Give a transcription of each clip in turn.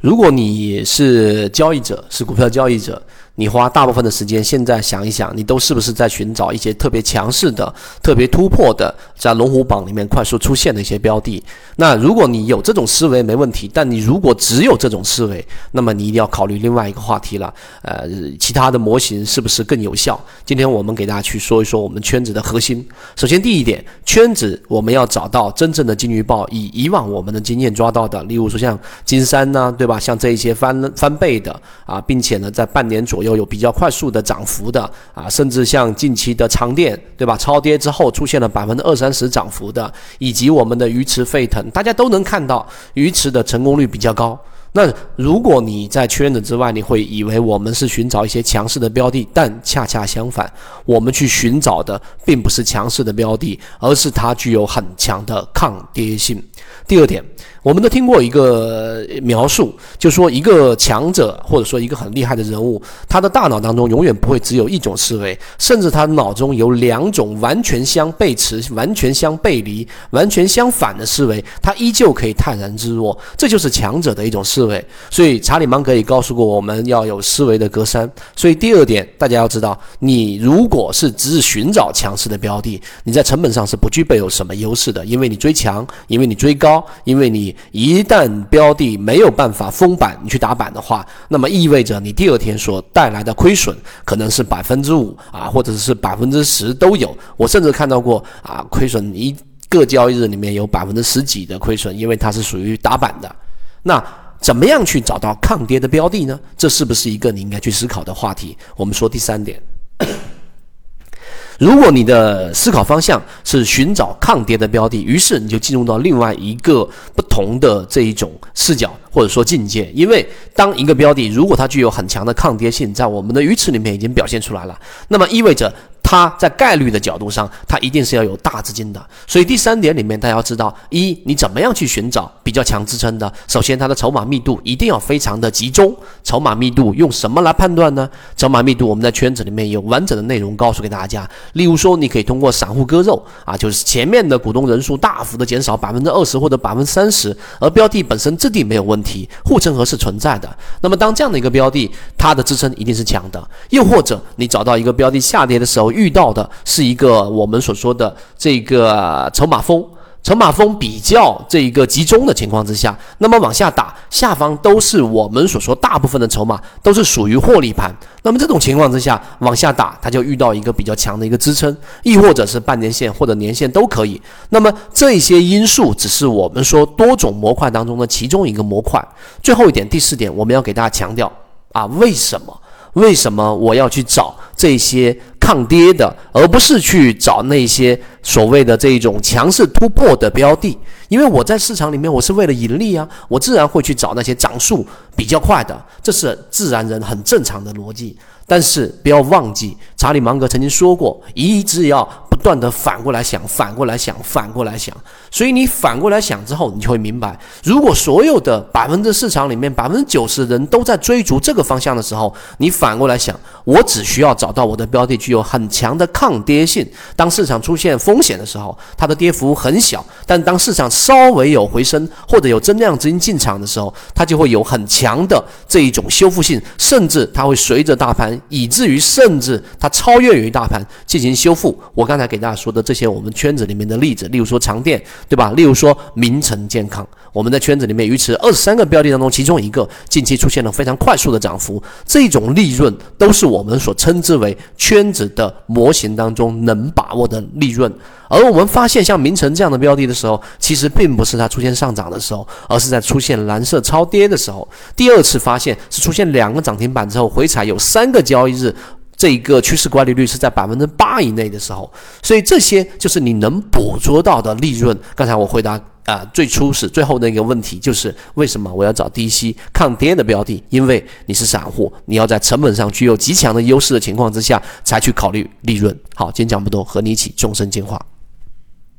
如果你是交易者，是股票交易者。你花大部分的时间，现在想一想，你都是不是在寻找一些特别强势的、特别突破的，在龙虎榜里面快速出现的一些标的？那如果你有这种思维没问题，但你如果只有这种思维，那么你一定要考虑另外一个话题了。呃，其他的模型是不是更有效？今天我们给大家去说一说我们圈子的核心。首先，第一点，圈子我们要找到真正的金鱼报，以以往我们的经验抓到的，例如说像金山呐，对吧？像这一些翻翻倍的啊，并且呢，在半年左右。有比较快速的涨幅的啊，甚至像近期的长电，对吧？超跌之后出现了百分之二三十涨幅的，以及我们的鱼池沸腾，大家都能看到鱼池的成功率比较高。那如果你在圈子之外，你会以为我们是寻找一些强势的标的，但恰恰相反，我们去寻找的并不是强势的标的，而是它具有很强的抗跌性。第二点。我们都听过一个描述，就说一个强者或者说一个很厉害的人物，他的大脑当中永远不会只有一种思维，甚至他脑中有两种完全相背驰、完全相背离、完全相反的思维，他依旧可以泰然自若。这就是强者的一种思思维。所以查理芒格也告诉过我们要有思维的隔山。所以第二点，大家要知道，你如果是只是寻找强势的标的，你在成本上是不具备有什么优势的，因为你追强，因为你追高，因为你。一旦标的没有办法封板，你去打板的话，那么意味着你第二天所带来的亏损可能是百分之五啊，或者是百分之十都有。我甚至看到过啊，亏损一个交易日里面有百分之十几的亏损，因为它是属于打板的。那怎么样去找到抗跌的标的呢？这是不是一个你应该去思考的话题？我们说第三点。如果你的思考方向是寻找抗跌的标的，于是你就进入到另外一个不同的这一种视角或者说境界。因为当一个标的如果它具有很强的抗跌性，在我们的鱼池里面已经表现出来了，那么意味着。它在概率的角度上，它一定是要有大资金的。所以第三点里面，大家要知道：一，你怎么样去寻找比较强支撑的？首先，它的筹码密度一定要非常的集中。筹码密度用什么来判断呢？筹码密度我们在圈子里面有完整的内容告诉给大家。例如说，你可以通过散户割肉啊，就是前面的股东人数大幅的减少百分之二十或者百分之三十，而标的本身质地没有问题，护城河是存在的。那么当这样的一个标的，它的支撑一定是强的。又或者你找到一个标的下跌的时候，遇到的是一个我们所说的这个筹码峰，筹码峰比较这一个集中的情况之下，那么往下打，下方都是我们所说大部分的筹码都是属于获利盘。那么这种情况之下往下打，它就遇到一个比较强的一个支撑，亦或者是半年线或者年线都可以。那么这些因素只是我们说多种模块当中的其中一个模块。最后一点，第四点，我们要给大家强调啊，为什么？为什么我要去找这些？抗跌的，而不是去找那些所谓的这种强势突破的标的，因为我在市场里面，我是为了盈利啊，我自然会去找那些涨速比较快的，这是自然人很正常的逻辑。但是不要忘记，查理芒格曾经说过，一直要。断的反过来想，反过来想，反过来想，所以你反过来想之后，你就会明白，如果所有的百分之市场里面百分之九十的人都在追逐这个方向的时候，你反过来想，我只需要找到我的标的具有很强的抗跌性，当市场出现风险的时候，它的跌幅很小，但当市场稍微有回升或者有增量资金进场的时候，它就会有很强的这一种修复性，甚至它会随着大盘，以至于甚至它超越于大盘进行修复。我刚才。给大家说的这些我们圈子里面的例子，例如说长电，对吧？例如说名城健康，我们在圈子里面鱼池二十三个标的当中，其中一个近期出现了非常快速的涨幅，这种利润都是我们所称之为圈子的模型当中能把握的利润。而我们发现像名城这样的标的的时候，其实并不是它出现上涨的时候，而是在出现蓝色超跌的时候。第二次发现是出现两个涨停板之后回踩有三个交易日。这一个趋势管理率是在百分之八以内的时候，所以这些就是你能捕捉到的利润。刚才我回答啊，最初是最后那个问题，就是为什么我要找低吸抗跌的标的？因为你是散户，你要在成本上具有极强的优势的情况之下，才去考虑利润。好，今天讲不多，和你一起终身进化。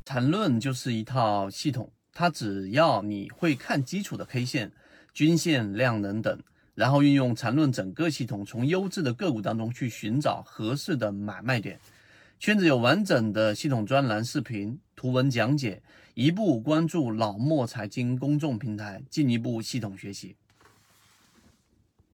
缠论就是一套系统，它只要你会看基础的 K 线、均线、量能等。然后运用缠论整个系统，从优质的个股当中去寻找合适的买卖点。圈子有完整的系统专栏、视频、图文讲解，一步关注老莫财经公众平台，进一步系统学习。